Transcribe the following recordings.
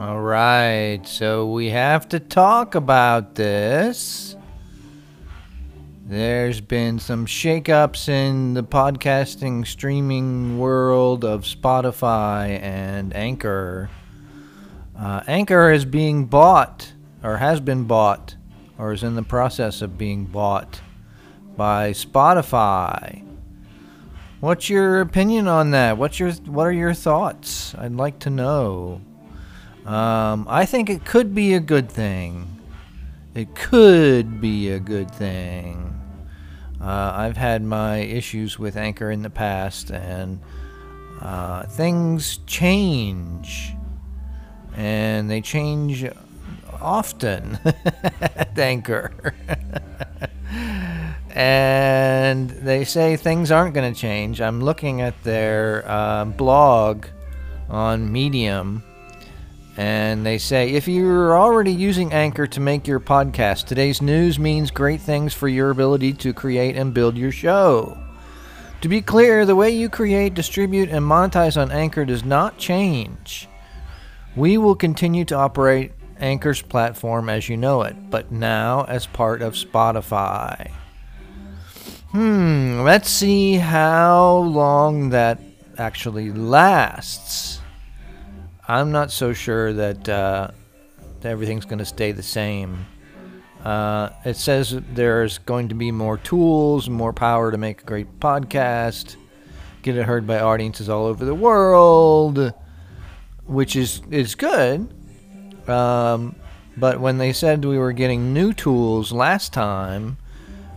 All right, so we have to talk about this. There's been some shakeups in the podcasting streaming world of Spotify and Anchor. Uh, Anchor is being bought, or has been bought, or is in the process of being bought by Spotify. What's your opinion on that? What's your what are your thoughts? I'd like to know. Um, I think it could be a good thing. It could be a good thing. Uh, I've had my issues with Anchor in the past, and uh, things change. And they change often at Anchor. and they say things aren't going to change. I'm looking at their uh, blog on Medium and they say if you're already using Anchor to make your podcast, today's news means great things for your ability to create and build your show. To be clear, the way you create, distribute, and monetize on Anchor does not change. We will continue to operate Anchor's platform as you know it, but now as part of Spotify. Hmm, let's see how long that actually lasts. I'm not so sure that, uh, everything's going to stay the same. Uh, it says there's going to be more tools, more power to make a great podcast, get it heard by audiences all over the world, which is is good. Um, but when they said we were getting new tools last time,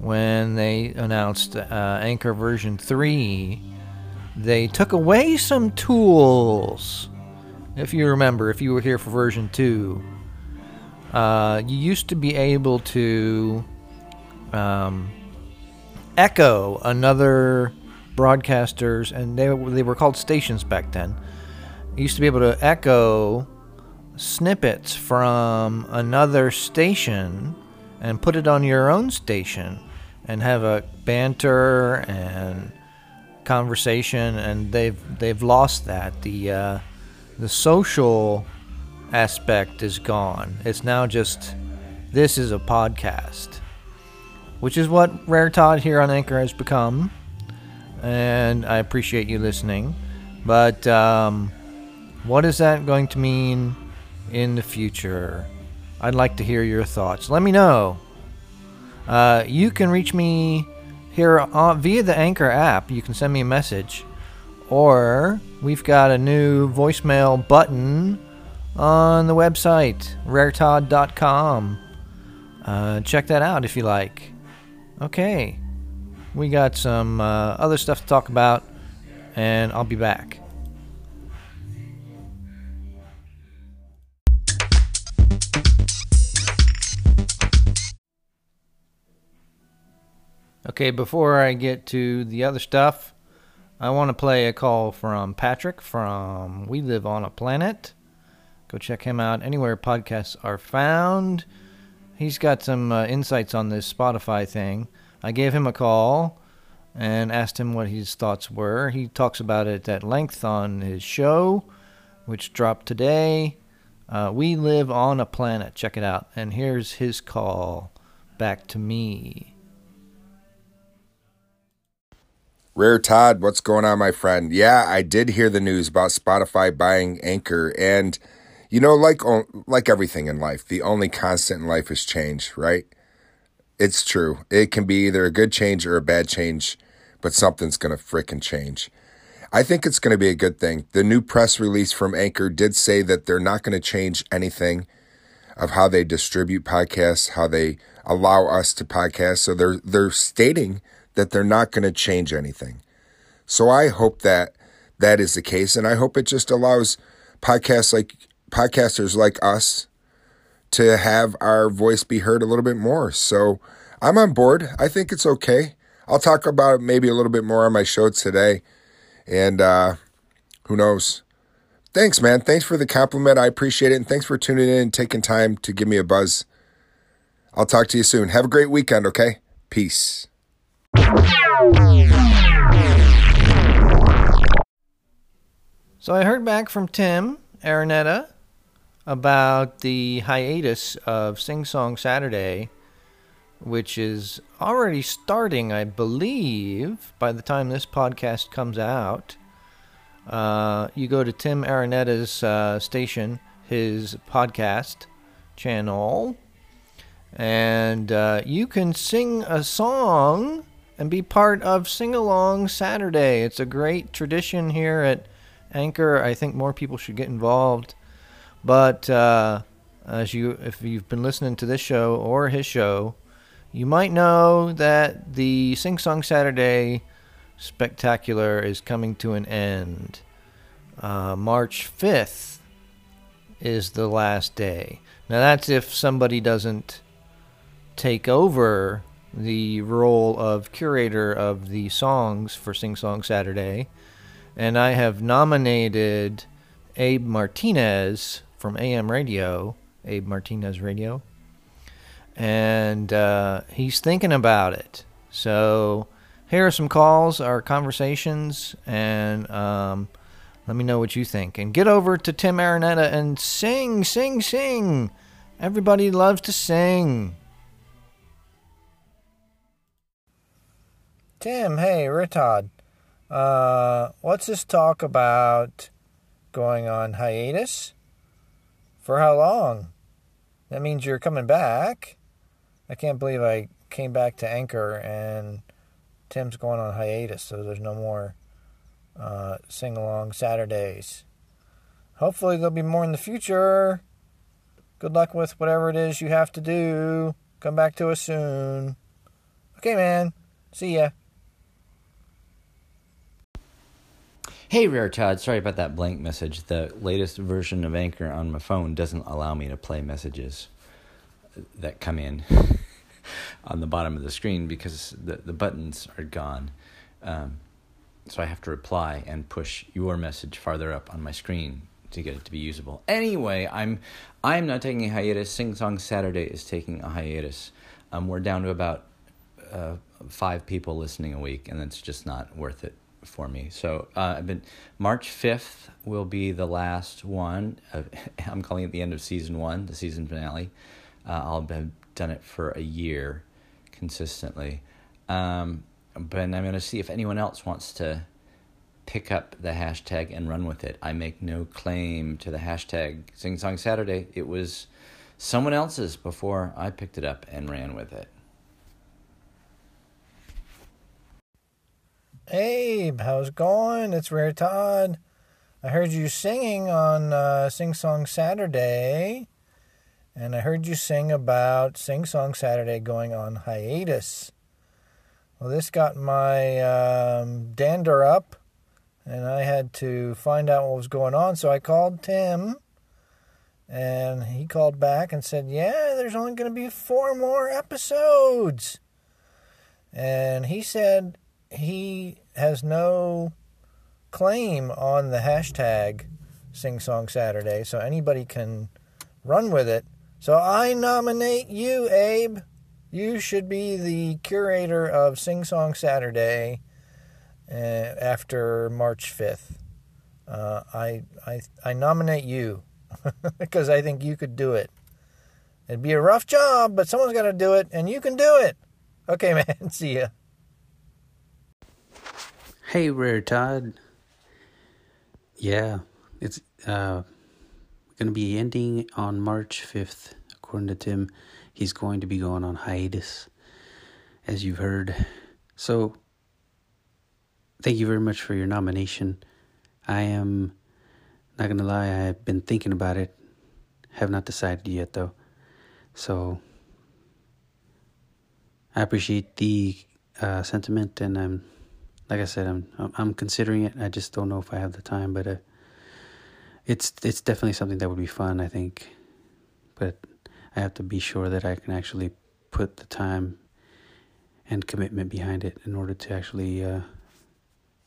when they announced uh, Anchor version three, they took away some tools if you remember, if you were here for version 2, uh, you used to be able to um, echo another broadcasters, and they, they were called stations back then. You used to be able to echo snippets from another station and put it on your own station and have a banter and conversation and they've they've lost that the uh, the social aspect is gone. It's now just this is a podcast, which is what Rare Todd here on Anchor has become. And I appreciate you listening. But um, what is that going to mean in the future? I'd like to hear your thoughts. Let me know. Uh, you can reach me here on, via the Anchor app. You can send me a message or we've got a new voicemail button on the website, raretod.com. Uh, check that out if you like. Okay, we got some uh, other stuff to talk about, and I'll be back. Okay, before I get to the other stuff, I want to play a call from Patrick from We Live on a Planet. Go check him out anywhere podcasts are found. He's got some uh, insights on this Spotify thing. I gave him a call and asked him what his thoughts were. He talks about it at length on his show, which dropped today. Uh, we Live on a Planet. Check it out. And here's his call back to me. Rare Todd, what's going on, my friend? Yeah, I did hear the news about Spotify buying Anchor, and you know, like like everything in life, the only constant in life is change, right? It's true. It can be either a good change or a bad change, but something's gonna fricking change. I think it's gonna be a good thing. The new press release from Anchor did say that they're not gonna change anything of how they distribute podcasts, how they allow us to podcast. So they're they're stating that they're not going to change anything. So I hope that that is the case, and I hope it just allows podcasts like podcasters like us to have our voice be heard a little bit more. So I'm on board. I think it's okay. I'll talk about it maybe a little bit more on my show today, and uh, who knows. Thanks, man. Thanks for the compliment. I appreciate it. And thanks for tuning in and taking time to give me a buzz. I'll talk to you soon. Have a great weekend, okay? Peace. So I heard back from Tim Araneta about the hiatus of Sing Song Saturday, which is already starting, I believe, by the time this podcast comes out. Uh, you go to Tim Arenetta's uh, station, his podcast channel, and uh, you can sing a song and be part of Sing Along Saturday. It's a great tradition here at Anchor. I think more people should get involved. But uh, as you, if you've been listening to this show or his show, you might know that the Sing Song Saturday spectacular is coming to an end. Uh, March 5th is the last day. Now, that's if somebody doesn't take over the role of curator of the songs for Sing Song Saturday. And I have nominated Abe Martinez from AM Radio, Abe Martinez Radio. And uh, he's thinking about it. So here are some calls, our conversations, and um, let me know what you think. And get over to Tim Arenetta and sing, sing, sing. Everybody loves to sing. Tim, hey, Rare Todd. Uh, what's this talk about going on hiatus? For how long? That means you're coming back. I can't believe I came back to Anchor and Tim's going on hiatus, so there's no more uh, sing along Saturdays. Hopefully, there'll be more in the future. Good luck with whatever it is you have to do. Come back to us soon. Okay, man. See ya. Hey, Rare Todd, sorry about that blank message. The latest version of Anchor on my phone doesn't allow me to play messages that come in on the bottom of the screen because the, the buttons are gone. Um, so I have to reply and push your message farther up on my screen to get it to be usable. Anyway, I'm I'm not taking a hiatus. Sing Song Saturday is taking a hiatus. Um, we're down to about uh, five people listening a week, and it's just not worth it for me. So uh, I've been March fifth will be the last one. Of, I'm calling it the end of season one, the season finale. Uh, I'll have done it for a year consistently, um, but I'm going to see if anyone else wants to pick up the hashtag and run with it. I make no claim to the hashtag Sing Song Saturday. It was someone else's before I picked it up and ran with it. Abe, how's it going? It's Rare Todd. I heard you singing on uh, Sing Song Saturday, and I heard you sing about Sing Song Saturday going on hiatus. Well, this got my um, dander up, and I had to find out what was going on, so I called Tim, and he called back and said, Yeah, there's only going to be four more episodes. And he said, he has no claim on the hashtag Sing Song Saturday, so anybody can run with it. So I nominate you, Abe. You should be the curator of Sing Song Saturday uh, after March 5th. Uh, I, I, I nominate you because I think you could do it. It'd be a rough job, but someone's got to do it, and you can do it. Okay, man. See ya. Hey, Rare Todd. Yeah, it's uh, going to be ending on March 5th. According to Tim, he's going to be going on hiatus, as you've heard. So, thank you very much for your nomination. I am not going to lie, I've been thinking about it. Have not decided yet, though. So, I appreciate the uh, sentiment, and I'm like I said, I'm I'm considering it. I just don't know if I have the time, but uh, it's it's definitely something that would be fun. I think, but I have to be sure that I can actually put the time and commitment behind it in order to actually uh,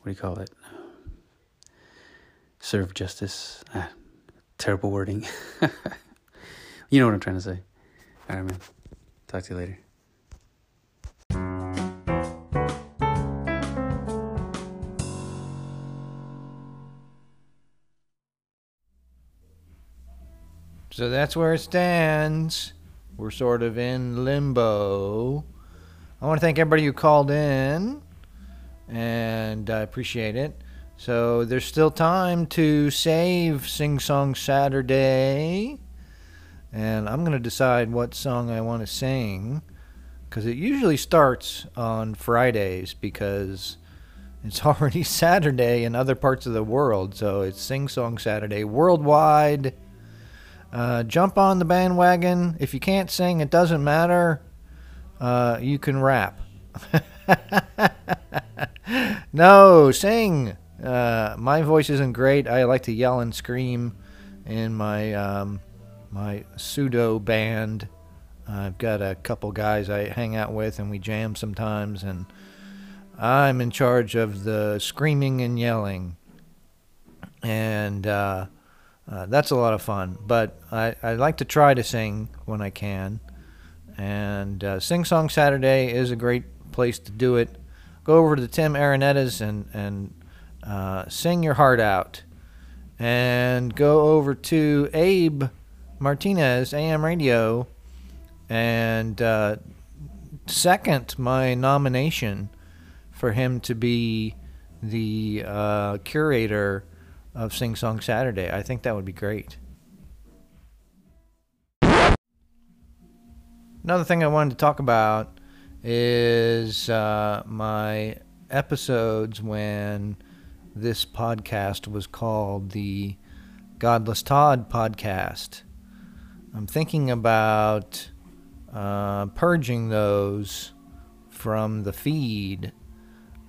what do you call it? Serve justice. Ah, terrible wording. you know what I'm trying to say. All right, man. Talk to you later. So that's where it stands. We're sort of in limbo. I want to thank everybody who called in, and I appreciate it. So there's still time to save Sing Song Saturday, and I'm going to decide what song I want to sing because it usually starts on Fridays because it's already Saturday in other parts of the world. So it's Sing Song Saturday worldwide. Uh, jump on the bandwagon. If you can't sing, it doesn't matter. Uh, you can rap. no, sing. Uh, my voice isn't great. I like to yell and scream in my um, my pseudo band. I've got a couple guys I hang out with, and we jam sometimes. And I'm in charge of the screaming and yelling, and uh, that's a lot of fun. But I, I like to try to sing when I can. And uh, Sing Song Saturday is a great place to do it. Go over to Tim Arenettas and and uh, sing your heart out. And go over to Abe Martinez, AM Radio, and uh, second my nomination for him to be the uh, curator of Sing Song Saturday. I think that would be great. Another thing I wanted to talk about is uh, my episodes when this podcast was called the Godless Todd podcast. I'm thinking about uh, purging those from the feed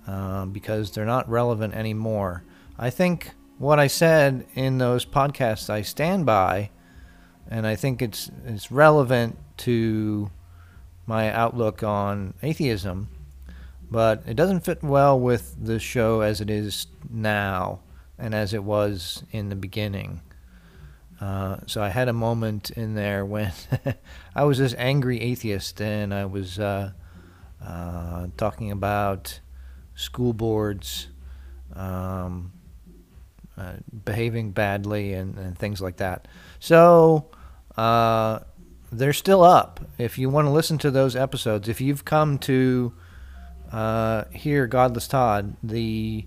uh, because they're not relevant anymore. I think what I said in those podcasts I stand by, and I think it's it's relevant to my outlook on atheism but it doesn't fit well with the show as it is now and as it was in the beginning. Uh, so I had a moment in there when I was this angry atheist and I was uh, uh, talking about school boards um, uh, behaving badly and, and, things like that. So uh, they're still up. If you want to listen to those episodes, if you've come to uh, here, Godless Todd, the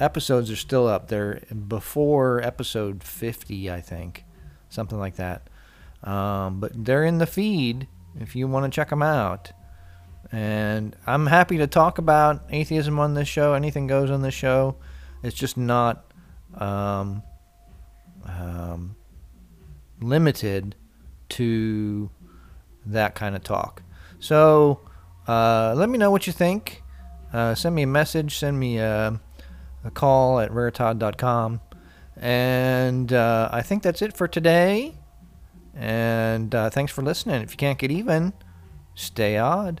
episodes are still up. They're before episode 50, I think, something like that. Um, but they're in the feed if you want to check them out. And I'm happy to talk about atheism on this show. Anything goes on this show. It's just not um, um, limited to that kind of talk. So uh, let me know what you think. Uh, send me a message. Send me a, a call at raretod.com. And uh, I think that's it for today. And uh, thanks for listening. If you can't get even, stay odd.